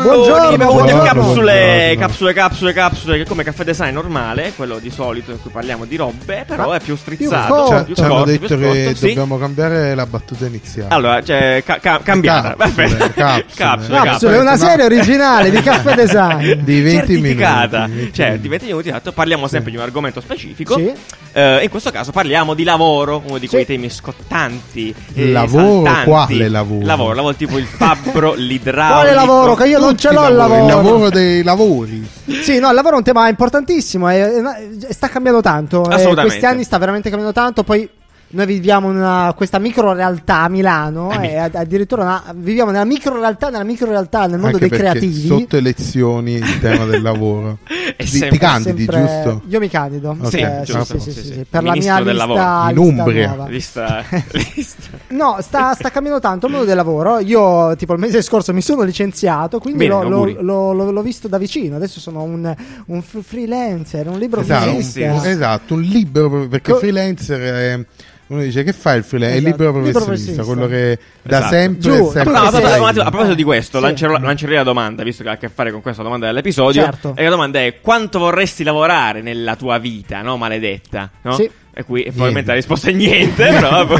Buongiorno, Buongiorno, benvenuti a capsule, Buongiorno. capsule, capsule, capsule, che come caffè design normale, quello di solito in cui parliamo di robe, però è più strizzato, cioè, Ci, più ci hanno detto che sì. dobbiamo cambiare la battuta iniziale. Allora, cioè, ca- ca- cambiata, Capsule, perfetto. capsule. capsule, Capsule, una no. serie originale di caffè design. di 20 certificata, minuti. cioè di 20 minuti esatto, parliamo sempre di un argomento specifico. Sì. Eh, in questo caso parliamo di lavoro, uno di quei Sì. temi scottanti. Lavoro? Quale lavoro? Lavoro, lavoro tipo il fabbro, l'idraulico. Quale lavoro? Che io non ce l'ho il lavoro. Il lavoro dei lavori. Sì, no, il lavoro è un tema importantissimo e, e sta cambiando tanto. Eh, Assolutamente. questi anni sta veramente cambiando tanto. Poi noi viviamo in una, questa micro realtà a Milano Eh, e ad- addirittura una- viviamo nella micro realtà, nella micro realtà nel mondo Anche dei creativi. Sotto elezioni il tema del lavoro. Ti- sempre- ti candidi, Sempre- giusto? Io mi candido. Sì, sì, sì. Per la mia lista, lavoro. In lista Umbria. nuova. Lista, lista. No, sta, sta cambiando tanto il mondo del lavoro. Io, tipo, il mese scorso mi sono licenziato, quindi Bene, l'ho, l'ho- l'ho- l'ho- l'ho visto da vicino. Adesso sono un, un freelancer, un libro Esatto, un, professionista. esatto, un libero perché Co- freelancer è uno dice che fa il freelancer? È il Esatto, libero libero professionista, professionista. quello che da Esatto. sempre Giù, è tu sempre No, sei- proposito- a proposito di questo, Sì. lancerò, lancerei la domanda, visto che ha a che fare con questa domanda dell'episodio. Certo. E la domanda è: quanto vorresti lavorare nella tua vita, no? Maledetta, no? Sì. E qui e probabilmente la risposta è niente, però,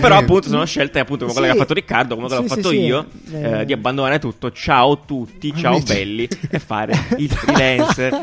però appunto sono scelte appunto come quella Sì. che ha fatto Riccardo, come quella Sì, che ho fatto sì. io, Eh. eh, di abbandonare tutto. Ciao tutti, ciao Amici. belli, e fare il freelancer.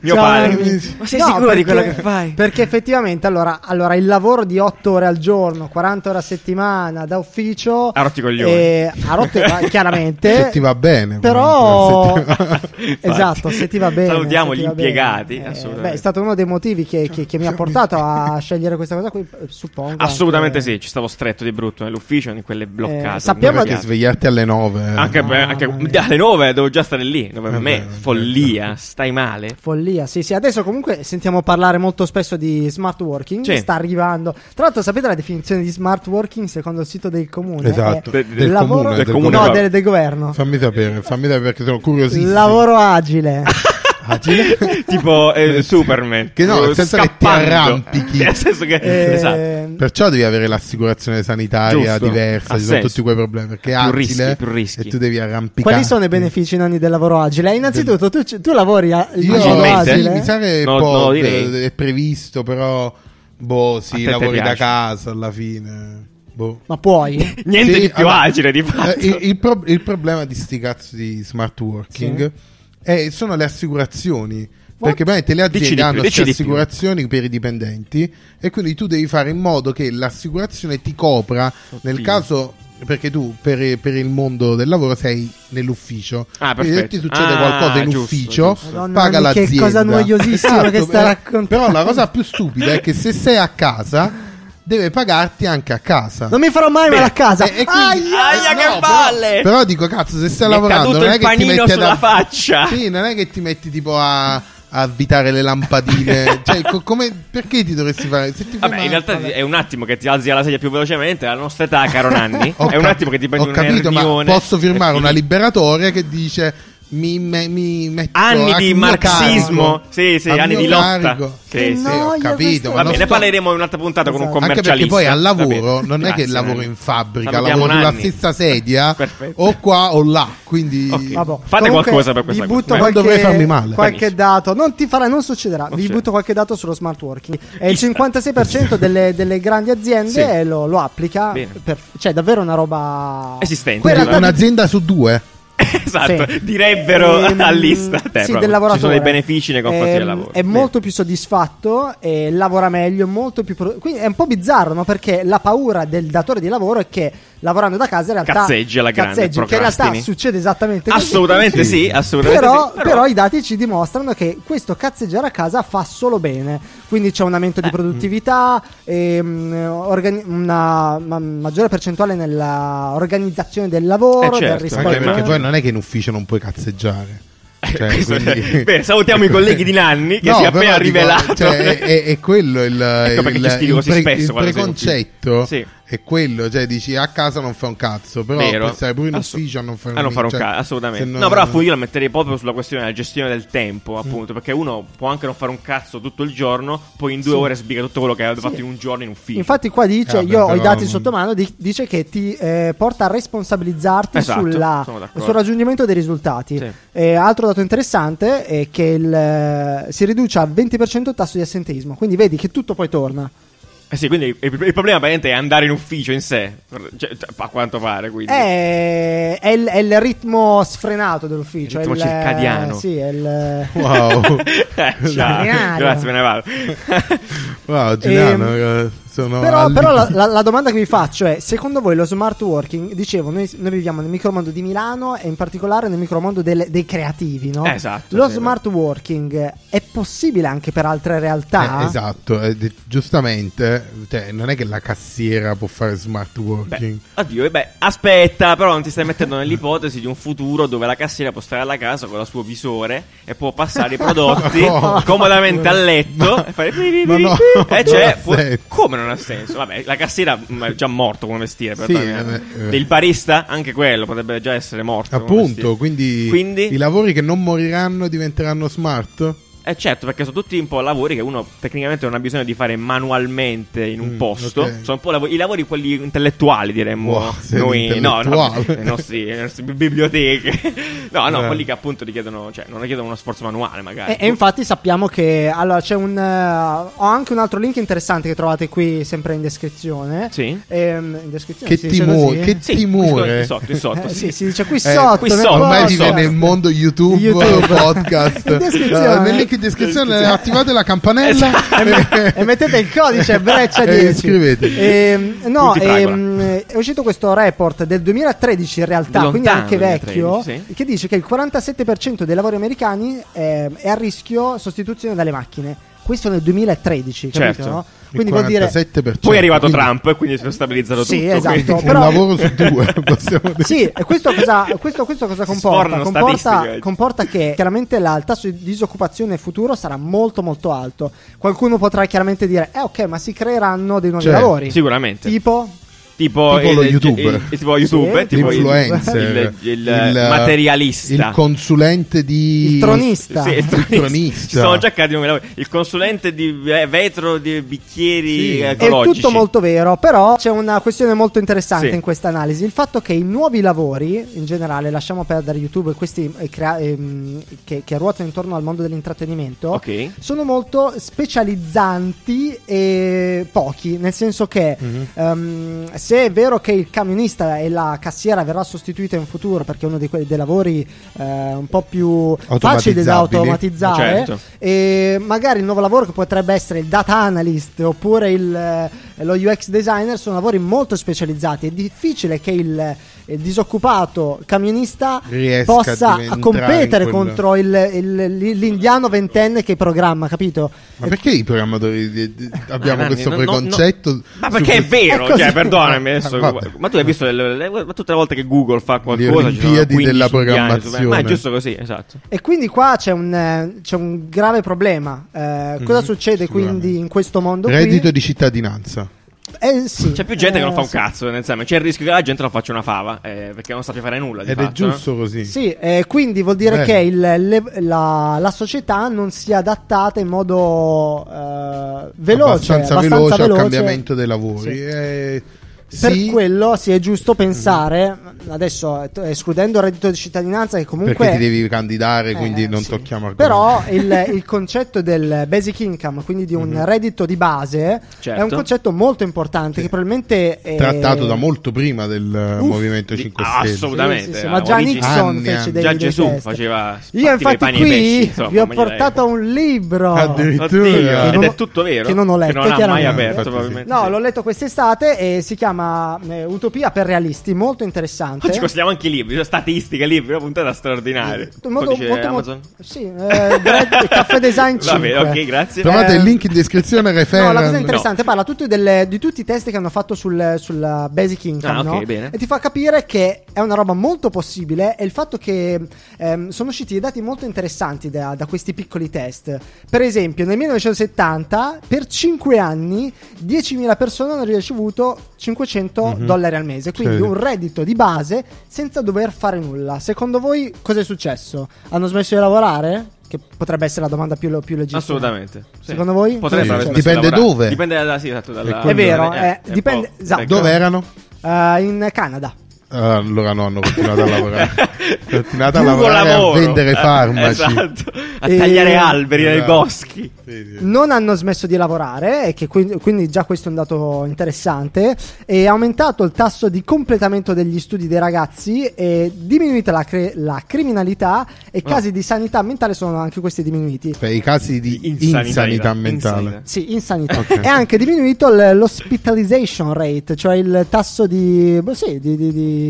Mio Ciao, padre, amici. ma sei No, sicuro di perché- quello che fai? Perché effettivamente, allora, allora, il lavoro di 8 ore al giorno, 40 ore a settimana da ufficio. Ha rotto i coglioni. eh, ha rotto i- chiaramente. se ti va bene. Però, se va- esatto, se ti va bene. Salutiamo ti gli impiegati, Eh, beh, è stato uno dei motivi che, che- che mi ha portato a scegliere questa cosa qui. eh, Suppongo. Assolutamente anche- sì, ci stavo stretto di brutto nell'ufficio, in quelle bloccate. Eh, sappiamo perché bloccate. svegliarti alle 9 Anche, per- anche alle 9 devo già stare lì. Per Eh me, beh, follia. Stai male? Follia, sì, sì. Adesso comunque sentiamo parlare molto spesso di smart working. Sì. Sta arrivando. Tra l'altro, sapete la definizione di smart working secondo il sito del comune? Esatto, È De- del lavoro- comune, del del comune, No, no. del, del governo. Fammi sapere, fammi sapere perché sono curiosissimo. Lavoro agile. Agile? tipo eh, Superman. Che no, nel senso che ti scappando. arrampichi. Nel senso che. Eh, esatto. Perciò devi avere l'assicurazione sanitaria Giusto. diversa, Ha ci sono senso. tutti quei problemi. Perché è Più agile rischi, più rischi. e tu devi arrampicare. Quali sono i benefici Nani, del lavoro agile? Innanzitutto, tu, tu lavori a, in Io sì, agile? mi sa che No, lo direi. è previsto, però boh, sì, lavori da casa alla fine. Boh. Ma puoi? Niente Sì, di più allora, agile di eh, fatto. il, il pro- il problema di sti cazzo di smart working è- sono le assicurazioni. Perché praticamente le aziende più, hanno queste assicurazioni per i dipendenti e quindi tu devi fare in modo che l'assicurazione ti copra nel Oddio. caso perché tu per, per il mondo del lavoro sei nell'ufficio Ah, quindi se perfetto. ti succede Ah, qualcosa in giusto, ufficio giusto. Madonna, paga Nani, che l'azienda cosa noiosissima che sta eh, raccontando. però la cosa più stupida è che se sei a casa deve pagarti anche a casa Non mi farò mai male a casa. e- e quindi- Aia! Aia, no, che però- balle! Però dico, cazzo, se stai Mi è lavorando, caduto non è che ti panino metti ad- sulla faccia. Sì, non è che ti metti tipo a, a avvitare le lampadine. cioè, co- come, perché ti dovresti fare? Se ti fai Vabbè, male- in realtà vabbè. è un attimo che ti alzi alla sedia più velocemente. Alla nostra età, caro Nanni, Ho è un cap- attimo che ti prendi Ho un capito, ma posso firmare una liberatoria che dice. Mi, me- mi metto Anni a di marxismo. carico, Sì, sì, anni di lotta. Sì, Che sì. Sì, ho capito. Va bene, sto- parleremo in un'altra puntata con un Esatto. Anche commercialista. perché poi al lavoro non è che Grazie, lavoro in fabbrica, lavoro sulla Nanni. stessa sedia, o qua o là. Quindi Ok. Vabbè. Fate Comunque, qualcosa per questa vi cosa. butto Non qualche, dovrei farmi male. qualche dato. Non ti farà, non succederà. Non vi butto qualche dato sullo smart working. E il Chissà. 56% delle, delle grandi aziende Sì. lo, lo applica. Per- cioè, davvero una roba Esistente. Un'azienda su due. Esatto, Sì. direbbero Ehm, all'ista. sì. Ci sono dei benefici nei confronti Ehm, del lavoro. È molto più soddisfatto, e lavora meglio, molto più pro- quindi è un po' bizzarro, no? Perché la paura del datore di lavoro è che lavorando da casa in realtà Cazzeggi alla grande, cazzeggi, che in realtà succede esattamente così. Assolutamente Sì. sì, assolutamente Però, sì. però i dati ci dimostrano che questo cazzeggiare a casa fa solo bene. Quindi c'è un aumento di Eh. produttività, ehm, organi- una ma- maggiore percentuale nella organizzazione del lavoro, Eh, del certo, rispetto. Anche Poi- perché poi non è che in ufficio non puoi cazzeggiare. Cioè, Questo- quindi- Bene, salutiamo i colleghi di Nanni che No, si è però appena dico, rivelato. cioè, è, è- quello il, Ecco il, il così spesso il preconcetto Sì. È quello, cioè dici a casa non fai un cazzo, però Vero. puoi stare pure in Assu- ufficio a non fare a non fare un cioè, cazzo, assolutamente. No, però appunto io la metterei proprio sulla questione della gestione del tempo, appunto, perché uno può anche non fare un cazzo tutto il giorno, poi in due Sì. ore sbriga tutto quello che aveva Sì. fatto in un giorno in ufficio. Infatti qua dice, Vabbè, io ho i però, dati mm. sotto mano, di- dice che ti eh, porta a responsabilizzarti Esatto, sulla- sul raggiungimento dei risultati. Sì. E altro dato interessante è che il, eh, si riduce al 20% il tasso di assenteismo, quindi vedi che tutto poi torna. Eh sì, quindi il, il problema praticamente è andare in ufficio in sé, cioè, a quanto pare, quindi. È, è il, è il ritmo sfrenato dell'ufficio. Il ritmo è il, circadiano. Sì, è il... Wow, Eh, ciao. Grazie, me ne vado. wow, Giuliano, Ehm, eh, sono Però, al- però la, la- la domanda che vi faccio è: secondo voi lo smart working? Dicevo, noi, noi viviamo nel micromondo di Milano e in particolare nel micromondo delle- dei creativi, no? Eh, esatto, Lo sì, smart working è possibile anche per altre realtà? Eh, esatto, eh, giustamente, cioè, non è che la cassiera può fare smart working. Beh, oddio, eh, beh, aspetta, però non ti stai mettendo nell'ipotesi di un futuro dove la cassiera può stare alla casa con il suo visore e può passare i prodotti No. comodamente a letto Ma- e fare no, pi. E non cioè, può- come non ha senso? Vabbè, la cassiera mm, è già morto come mestiere, Sì, eh, eh. Il barista, anche quello potrebbe già essere morto. come Appunto, mestiere. quindi, Quindi? i lavori che non moriranno diventeranno smart? Eh certo, perché sono tutti un po' lavori che uno tecnicamente non ha bisogno di fare manualmente in un Mm, posto. ok. Sono un po' lav- i lavori quelli intellettuali, diremmo Wow, sei noi. No, no, le nostre, le nostre biblioteche. no, no, Eh. quelli che appunto richiedono, cioè, non richiedono uno sforzo manuale, magari. E, e infatti sappiamo che allora c'è un eh, ho anche un altro link interessante che trovate qui sempre in descrizione. Sì. Ehm, in descrizione Che si dice timore, che Sì, timore. in sotto, in sotto. Eh, sì. sì, si dice qui Eh, sotto. qui sotto. Ormai vive nel mondo YouTube, YouTube. podcast. In descrizione. Eh, nel link in descrizione attivate la campanella e, e mettete il codice breccia E 10 iscrivetevi. Ehm, no Multifragola. ehm, è uscito questo report del 2013 in realtà Di quindi lontano, anche 2013, vecchio sì. che dice che il 47% dei lavori americani eh, è a rischio sostituzione dalle macchine questo nel 2013 capito Certo. no? Quindi vuol dire 47%. Poi è arrivato quindi Trump e quindi si è stabilizzato Sì, tutto. esatto. quindi- Un Però- lavoro su due, possiamo dire. Sì, e questo cosa, questo, questo cosa comporta? Comporta, comporta che chiaramente la- il tasso di disoccupazione futuro sarà molto molto alto. Qualcuno potrà chiaramente dire, eh ok, ma si creeranno dei nuovi Cioè, lavori. Sicuramente. Tipo, Tipo, Tipo lo il- YouTuber. il- il- tipo YouTuber, Sì. tipo L'influencer, il, il materialista. il consulente di Il tronista. Sì, il Il tronista. tronista. Ci sono già lavori. Il consulente di eh, vetro di bicchieri Sì. eh, È è ecologici. tutto molto vero, però c'è una questione molto interessante Sì. in questa analisi. Il fatto che i nuovi lavori, in generale, lasciamo perdere YouTube e questi eh, crea- ehm, che, che ruotano intorno al mondo dell'intrattenimento, Ok. sono molto specializzanti e pochi, nel senso che Mhm. ehm, se è vero che il camionista e la cassiera verrà sostituita in futuro perché è uno di quei dei lavori eh, un po' più facili da automatizzare Certo. e magari il nuovo lavoro che potrebbe essere il data analyst oppure il, eh, lo UX designer sono lavori molto specializzati è difficile che il disoccupato camionista Riesca possa competere quel- contro il- il- l'indiano ventenne che programma capito? Ma perché i programmatori di- di- abbiamo Ah, questo no, no, preconcetto? Ma perché è vero, È cioè, perdonami adesso. Ah, ma tu hai visto le, le- le- ma tutte le volte che Google fa Le qualcosa ci sono Olimpiadi 15 della indiani programmazione. Ma è giusto così, esatto. E quindi qua c'è un, eh, c'è un grave problema. Eh, cosa Mhm, succede quindi in questo mondo Reddito qui? di cittadinanza. Eh, sì. C'è più gente che non Eh, fa un sì. cazzo, nel senso, c'è il rischio che la gente non faccia una fava, eh, perché non sa più fare nulla. Di Ed fatto, è giusto così. Sì, eh, quindi vuol dire Bene. che il- le- la, la società non sia adattata in modo eh, veloce, abbastanza, veloce, al cambiamento dei lavori. Sì. Eh, Per sì, quello sì è giusto pensare, adesso eh, escludendo il reddito di cittadinanza che comunque... perché ti devi candidare, Eh, quindi non sì. tocchiamo argomenti. Però il, il concetto del basic income, quindi di un Mhm. reddito di base, Certo. è un concetto molto importante che probabilmente è trattato da molto prima del eh, Uff, Movimento 5 Ah, Stelle. assolutamente. Sì, sì, sì, a ma già Nixon Anni, fece dei, Già Gesù test. faceva Io infatti qui pesci, insomma, vi ho portato un libro. Addirittura. Oddio, Che ed non è tutto vero. che non ho letto, non ha mai aperto, sì. No, sì. l'ho letto quest'estate e si chiama eh, Utopia per realisti, molto interessante. Oggi consigliamo anche i libri, statistiche, libri, una puntata straordinaria. Molto- Codice molto- Amazon. molto- sì, eh, Bread- Caffè Design 5. Va bene, ok, grazie. Trovate Eh, il link in descrizione. No, la Referral. cosa interessante parla tutti delle- di tutti i test che hanno fatto sul, sulla basic income, Ah, no? bene. E ti fa capire che è una roba molto possibile e il fatto che ehm, sono usciti dei dati molto interessanti da, da questi piccoli test. Per esempio, nel 1970, per 5 anni, 10.000 persone hanno ricevuto 500 Mhm. dollari al mese, quindi Sì. un reddito di base senza dover fare nulla. Secondo voi cosa è successo? Hanno smesso di lavorare? Che potrebbe essere la domanda più, più legittima. Assolutamente. Sì. Secondo voi? Potrebbe è smesso Dipende di dove. Dipende da, sì, esatto, dalla, È vero, eh, eh, dipende- un po' esatto. Dove erano? Eh, in Canada. Allora no, hanno continuato a lavorare. continuato a lavorare lavoro. a vendere Eh, farmaci. Esatto. A E- tagliare alberi nei Esatto. boschi. Sì, sì. Non hanno smesso di lavorare, e che quindi, quindi già questo è un dato interessante. È aumentato il tasso di completamento degli studi dei ragazzi, è diminuita la, cre- la criminalità e i Ah. casi di sanità mentale sono anche questi diminuiti. Cioè, i casi di Insanità. insanità, mentale. Insanità. Sì, insanità. Ok. È anche diminuito l'hospitalization rate, cioè il tasso di, boh, sì, di, di- di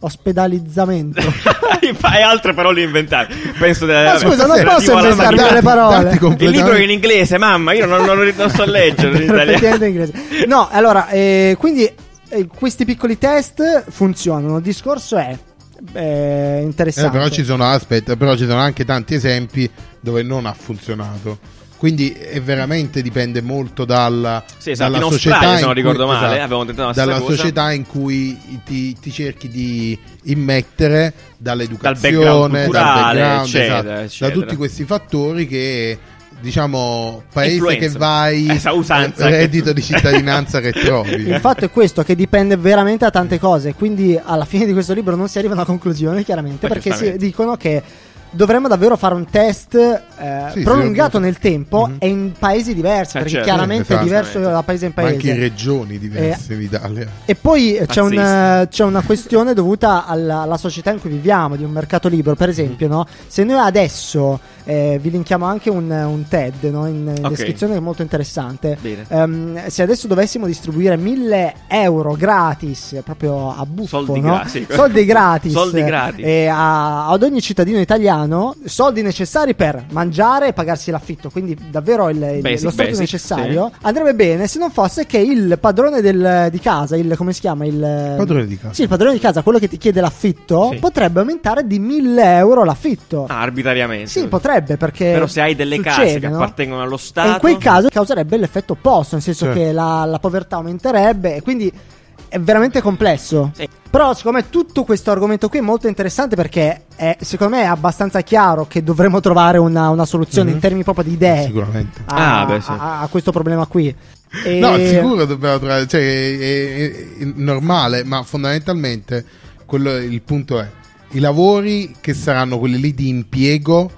ospedalizzamento. e altre parole inventate. Penso della Ma scusa, non posso sanità. delle parole. Il libro è in inglese, mamma. Io non, non, non so leggere in italiano. In inglese. No, allora, eh, quindi eh, questi piccoli test funzionano. Il discorso è eh, Eh, interessante. però ci sono, aspetta, però ci sono anche tanti esempi dove non ha funzionato. Quindi è veramente dipende molto dalla, Sì, esatto, dalla società. In cui- esatto, dalla cosa. società in cui ti, ti cerchi di immettere dall'educazione, background culturale, background, eccetera, esatto, eccetera. da tutti questi fattori che diciamo paese Influenza. che vai Esa usanza. eh, reddito di cittadinanza che trovi Il fatto è questo, che dipende veramente da tante cose. Quindi alla fine di questo libro non si arriva a una conclusione, chiaramente, Ma perché si dicono che dovremmo davvero fare un test eh, Sì, prolungato sì, nel tempo Mhm. e in paesi diversi, Eh, perché certo. chiaramente è diverso da paese in ma anche in paese. regioni diverse in Italia E poi eh, c'è, un, eh, c'è una questione dovuta alla, alla società in cui viviamo, di un mercato libero. Per esempio, no? se noi adesso eh, vi linkiamo anche un, un TED no? in, in Ok. descrizione, che è molto interessante. Ehm, se adesso dovessimo distribuire 1000 euro gratis, proprio a buffo, Soldi no? gratis. soldi gratis, Soldi gratis. eh, a- ad ogni cittadino italiano, soldi necessari per mangiare e pagarsi l'affitto, quindi davvero il, il- Basic, lo stato basic, necessario, andrebbe bene se non fosse che il padrone del- di casa, il, come si chiama? Il Padrone di casa. Sì, il padrone di casa, quello che ti chiede l'affitto, Sì. potrebbe aumentare di 1000 euro l'affitto. Ah, arbitrariamente. Sì, potrebbe perché. Però se hai delle succede, case che no? appartengono allo E Stato. in quel caso causerebbe l'effetto opposto, nel senso Certo. che la, la povertà aumenterebbe e quindi è veramente complesso. Sì. Però secondo me tutto questo argomento qui è molto interessante perché è, secondo me è abbastanza chiaro che dovremmo trovare una, una soluzione Mhm. in termini proprio di idee Sicuramente. a, Ah, beh, sì. a- a questo problema qui. E- No, sicuro dobbiamo trovare, cioè è, è- è normale, ma fondamentalmente quello, il punto è i lavori che saranno quelli lì di impiego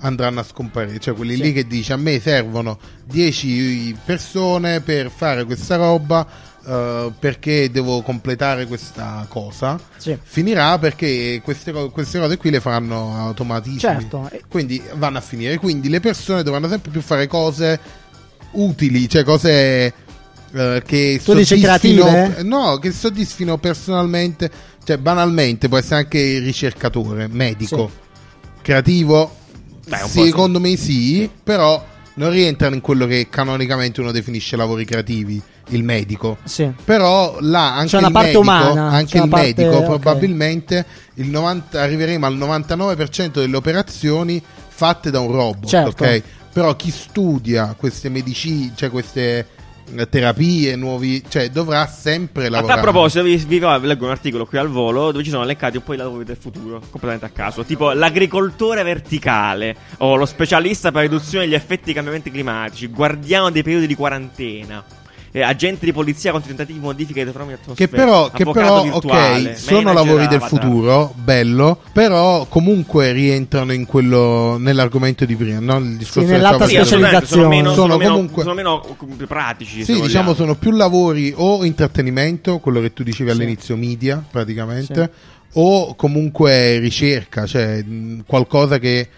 andranno a scomparire, cioè quelli Sì. lì che dici a me servono 10 persone per fare questa roba eh, perché devo completare questa cosa. Sì. Finirà perché queste, queste cose qui le faranno automatismi. Certo. Quindi vanno a finire. Quindi le persone dovranno sempre più fare cose utili, cioè cose eh, che soddisfino-? No, che soddisfino personalmente, cioè banalmente può essere anche ricercatore, medico, creativo. Beh, un po' secondo me sì, però non rientrano in quello che canonicamente uno definisce lavori creativi, il medico. Sì. Però là anche C'è una il parte medico, umana, anche il parte- medico ok. probabilmente il 90 arriveremo al 99% delle operazioni fatte da un robot, Certo. ok? Però chi studia queste medicine, cioè queste terapie nuovi, cioè dovrà sempre A lavorare. tal proposito, vi, vi leggo un articolo qui al volo dove ci sono elencati un po' i lavori del futuro, completamente a caso. Tipo l'agricoltore verticale, o lo specialista per la riduzione degli effetti dei cambiamenti climatici, guardiano dei periodi di quarantena. Eh, agente di polizia contro i tentativi di modifica dei fenomeni Che atmosferici. però, che però virtuale, ok, sono lavori del futuro, bello, però comunque rientrano in quello, nell'argomento di prima, no? Il discorso che nell'alta Sì, facendo. assolutamente, sono meno, Sono sono meno- comunque- sono meno eh, pratici. Sì, diciamo sono più lavori o intrattenimento, quello che tu dicevi Sì. all'inizio, media praticamente, o comunque ricerca, cioè mh, qualcosa che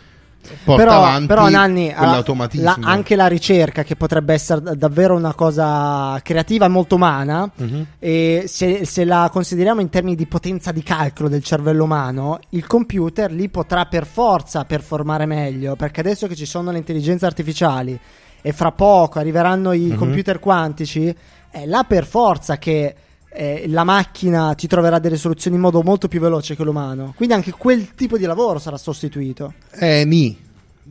porta però, avanti però Nanni, quell'automatismo. la- anche la ricerca che potrebbe essere davvero una cosa creativa e molto umana Mhm. e se, se la consideriamo in termini di potenza di calcolo del cervello umano il computer lì potrà per forza performare meglio perché adesso che ci sono le intelligenze artificiali e fra poco arriveranno i Mhm. computer quantici è là per forza che eh, la macchina ti troverà delle soluzioni in modo molto più veloce che l'umano quindi anche quel tipo di lavoro sarà sostituito Eh, ni.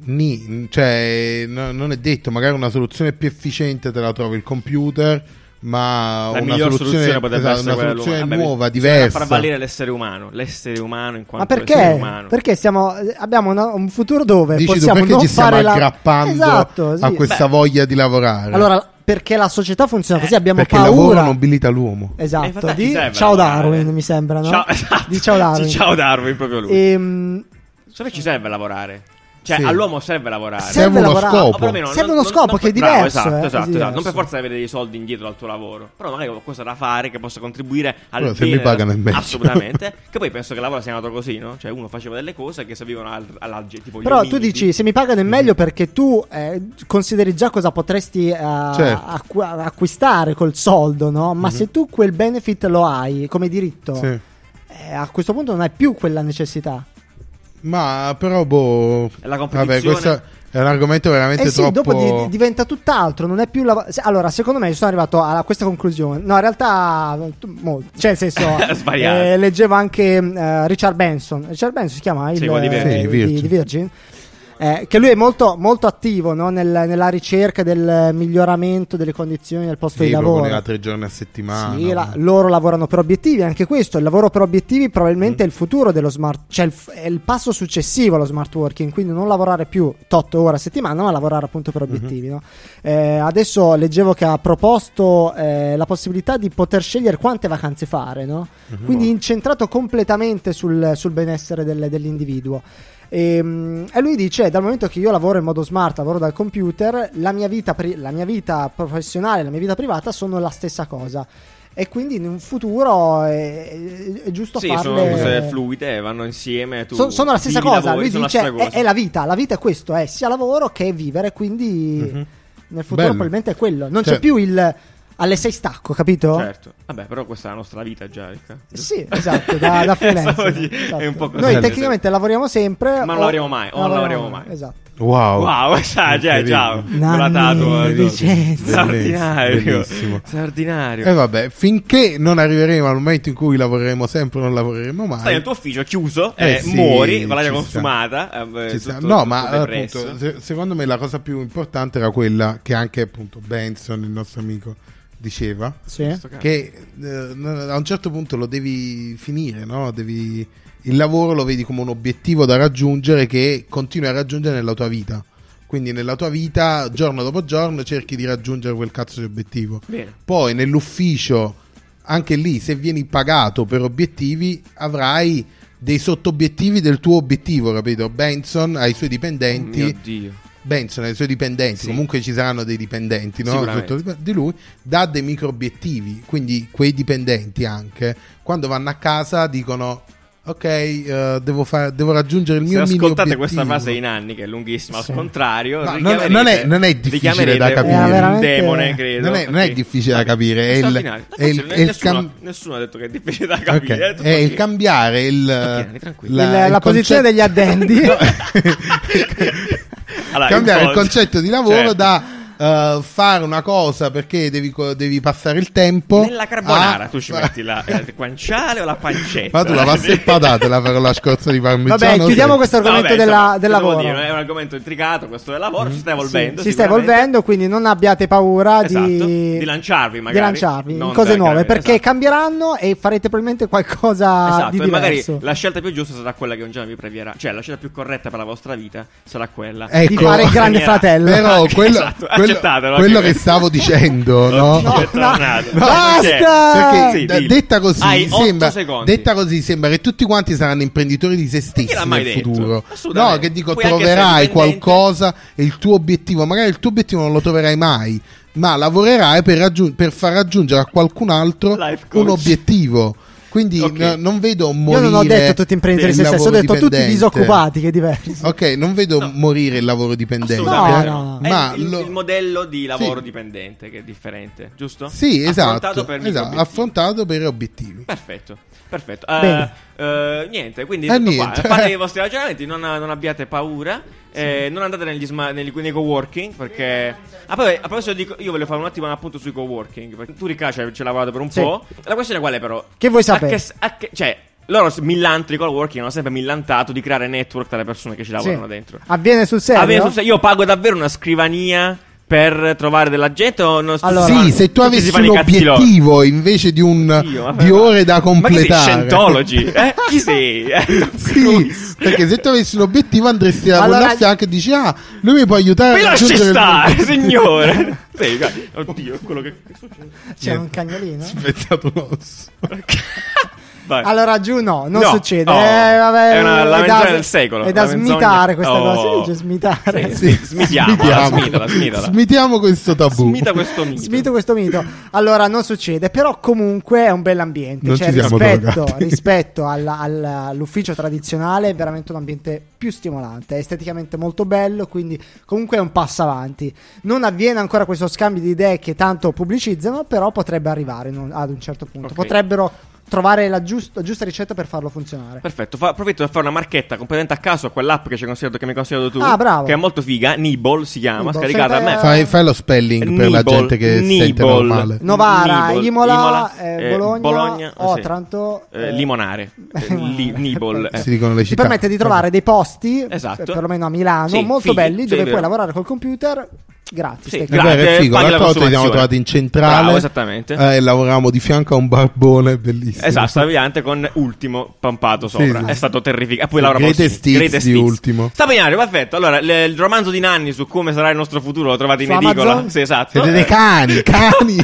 Ni, cioè no- non è detto, magari una soluzione più efficiente te la trovi il computer, ma La una soluzione, soluzione potrebbe esatto, essere una quella soluzione. Vabbè, nuova, diversa. far valere l'essere umano, l'essere umano in Ma quanto essere perché? umano. Perché stiamo, abbiamo una- un futuro dove Dici tu possiamo perché non ci stiamo la... aggrappando Esatto, sì. a questa voglia di lavorare? Allora, perché la società funziona così, Eh, abbiamo perché il lavoro paura. nobilita l'uomo. Esatto, infatti di Ciao. Darwin, mi sembra, no? Ciao, esatto. Di Ciao Darwin. Sì, ciao Darwin, proprio lui. Ehm, Secondo me ci serve lavorare. Cioè, Sì. all'uomo serve lavorare. Serve Serve uno lavorare. scopo. O perlomeno Serve uno scopo che è bravo, diverso, esatto, eh, esatto, esatto. diverso. Non per forza avere dei soldi indietro dal tuo lavoro. Però magari qualcosa da fare che possa contribuire al Però se mi pagano è meglio. Assolutamente. che poi penso che il lavoro sia nato così, no? Cioè, uno faceva delle cose che servivano al, alla tipo però tu ominidi. dici, se mi pagano è meglio perché tu eh, consideri già cosa potresti eh, Certo. acqu- acquistare col soldo, no? Ma se tu quel benefit lo hai come diritto, Sì. eh, a questo punto non hai più quella necessità. Ma però, boh. È la Vabbè, competizione. questo è un argomento veramente Eh sì, troppo. dopo di- diventa tutt'altro, non è più la... Allora, secondo me sono arrivato a questa conclusione. No, in realtà, mo- cioè, nel senso, eh, leggevo anche eh, Richard Benson. Richard Benson si chiama il Sì, quello di Virgin. eh, Sì, Virgin. di Virgin. Eh, che lui è molto, molto attivo no? Nel- nella ricerca del miglioramento delle condizioni del posto Sì, di lavoro. proponeva tre giorni a settimana. Sì, la- loro lavorano per obiettivi, anche questo, il lavoro per obiettivi probabilmente è il futuro dello smart, cioè il è il passo successivo allo smart working, quindi non lavorare più 8 ore a settimana, ma lavorare appunto per obiettivi. no? Eh, adesso leggevo che ha proposto eh, la possibilità di poter scegliere quante vacanze fare, no? quindi incentrato completamente sul, sul benessere del- dell'individuo. E, mm, e lui dice: Dal momento che io lavoro in modo smart, lavoro dal computer, la mia vita, pri- la mia vita professionale e la mia vita privata sono la stessa cosa. E quindi in un futuro è, è- è giusto Sì, farle. sono cose fluide, vanno insieme. Tu So- sono la stessa cosa. lavori, Lui dice: è, cosa. è la vita. La vita è questo: è sia lavoro che vivere. Quindi Mhm. nel futuro Bello. probabilmente è quello. Non Cioè- c'è più il alle 6 stacco, capito? Certo. Vabbè, però questa è la nostra vita già, Ricca. Sì, esatto, da, da freelance. Stavo di- esatto. è un po' così. Noi Esatto. tecnicamente lavoriamo sempre. Ma non o- lavoriamo mai, o non lavoriamo mai. Esatto. Wow. Wow, sa, già, Incredibile. ciao. Nanni, eh, licenza. Straordinario. Bellissimo. Straordinario. E vabbè, finché non arriveremo al momento in cui lavoreremo sempre non lavoreremo mai. Stai nel tuo ufficio chiuso, Eh eh, sì, muori con l'aria consumata. eh, tutto- no, tutto ma appunto, se- secondo me la cosa più importante era quella che anche appunto Benson, il nostro amico, diceva. Sì. Che eh, a un certo punto lo devi finire, no? Devi, il lavoro lo vedi come un obiettivo da raggiungere che continui a raggiungere nella tua vita. Quindi nella tua vita, giorno dopo giorno, cerchi di raggiungere quel cazzo di obiettivo. Bene. Poi nell'ufficio, anche lì, se vieni pagato per obiettivi, avrai dei sottobiettivi del tuo obiettivo, capito? Benson ha i suoi Oh dipendenti. mio Dio. Benson e i suoi dipendenti, Sì. comunque ci saranno dei dipendenti no? Sotto di lui, dà dei micro obiettivi, quindi quei dipendenti anche, quando vanno a casa dicono ok, eh, devo, fare- devo raggiungere il Se mio mini ascoltate obiettivo. questa frase in anni, che è lunghissima, Sì. al contrario, No, non- non è- non è difficile da capire. un demone, credo. Non è- non è difficile da capire, è il- è il- è il nessuno, cam- nessuno ha detto che è difficile da capire. è tutto È il ok. cambiare il, la, Il- il la posizione concetto- degli addendi. Allora, cambiare il cosa- concetto di lavoro Certo. da eh, fare una cosa perché devi, devi passare il tempo Nella carbonara a tu ci metti la, il guanciale o la pancetta? Ma tu la pasta e patate la farò la scorza di parmigiano. Vabbè, chiudiamo sì. questo No, argomento vabbè, della- insomma, del lavoro. dire? È un argomento intricato questo del lavoro, si sta evolvendo. si sta evolvendo, quindi non abbiate paura Esatto, di, di lanciarvi magari. di lanciarvi in cose nuove perché esatto. cambieranno e farete probabilmente qualcosa Esatto, di e magari diverso. la scelta più giusta sarà quella che un giorno vi previerà. Cioè, la scelta più corretta per la vostra vita sarà quella. Ecco. di fare il grande fratello. Però quello, Esatto, quello- accettatelo, quello che stavo dicendo, no? È tornato. no, basta! Perché Sì, dillo. detta così sembra, detta così sembra che tutti quanti saranno imprenditori di se stessi nel detto? futuro. No, che dico Puoi troverai qualcosa e il tuo obiettivo, magari il tuo obiettivo non lo troverai mai, ma lavorerai per, raggiun- per far raggiungere a qualcun altro un obiettivo. Quindi Ok. no- non vedo Io morire non ho detto tutti imprenditori se stesso, ho detto tutti dipendente. disoccupati, che è diverso. Ok, non vedo morire il lavoro dipendente. Assolutamente No, no. no. È Ma il, lo- il modello di lavoro Sì. dipendente che è differente, giusto? Sì, Affrontato esatto, per esatto, affrontato per obiettivi. Perfetto, perfetto. Bene. Eh, niente, quindi Eh, niente. fate i vostri ragionamenti, non, non abbiate paura. eh, non andate negli sma- negli, nei coworking perché ah, poi, a proposito di co- io voglio fare un attimo un appunto sui coworking perché tu Ricca ci hai ci hai lavorato per un Sì. po' la questione qual è però Che vuoi A sapere? che- a che- cioè loro s- millantano i coworking hanno sempre millantato di creare network tra le persone che ci lavorano Sì. dentro Avviene sul serio? Avviene sul- io pago davvero una scrivania per trovare della gente o non Allora, sì, se tu avessi un cazzi loro? obiettivo invece di, un, Dio, di ore da Ma completare. chi sei? Scientology? Eh? Chi sei? Eh, Sì, perché se tu avessi un obiettivo andresti a Allora- allora, a fianco e dici ah, lui mi può aiutare Mi a raggiungere il stare, signore. Sì, guarda. Oddio, quello che, che succede? C'è un cagnolino? Spezzato un osso. Vai. Allora giù no, non No. succede. Oh. Eh, vabbè, È una- la da- menzogna del secolo, È da smitare questa Oh. cosa. Si dice smitare. Sì, smitiamola, smitala, smitala. Smitiamo questo tabù. Smita questo mito. Smito questo mito. Allora, non succede, però comunque è un bell'ambiente. Non Cioè, ci siamo rispetto, rispetto alla- al- all'ufficio tradizionale è veramente un ambiente più stimolante, è esteticamente molto bello, quindi comunque è un passo avanti. Non avviene ancora questo scambio di idee che tanto pubblicizzano, però potrebbe arrivare un- ad un certo punto. Ok. Potrebbero trovare la giusta, giusta ricetta per farlo funzionare. Perfetto, fa- approfitto per fare una marchetta completamente a caso a quell'app che, ci hai consigliato- che mi hai consigliato tu. Ah, bravo. Che è molto figa. Nibble si chiama, Nibble, scaricata a me. Fai, fai lo spelling per la Nibble, gente che sente Nibble. normale. Novara, Nibble, Imola, Imola, eh, eh, Bologna, Bologna, sì. Otranto, Eh, eh, limonare. Eh, li- Nibble. eh. Si dicono le ti città. permette di trovare dei posti, Esatto. eh, perlomeno a Milano, Sì, molto fighi, belli, sì, dove puoi lavorare col computer gratis. Sì, È grazie. figo. la volta ci siamo trovati in centrale. Bravo, esattamente. Eh, e lavoravamo di fianco a un barbone bellissimo. Esatto, ovviamente con ultimo pampato sopra. Sì, sì. È stato terrificante. E poi Sì, Hits Greatest di Hits. ultimo. Sta perfetto. Allora, le- il romanzo di Nanni su come sarà il nostro futuro lo trovate in Su edicola. Amazon? Sì, esatto. Siete dei Eh, cani, cani.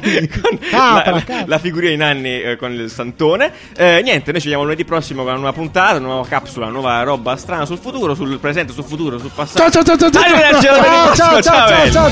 con Capra, la, capra. la figurina di Nanni eh, con il santone. Eh, niente, noi ci vediamo lunedì prossimo con una nuova puntata, una nuova capsula, una nuova roba strana sul futuro, sul presente, sul futuro, sul passato. Ciao, ciao, ciao, ciao, ciao. Ciao, ciao, ciao, ciao,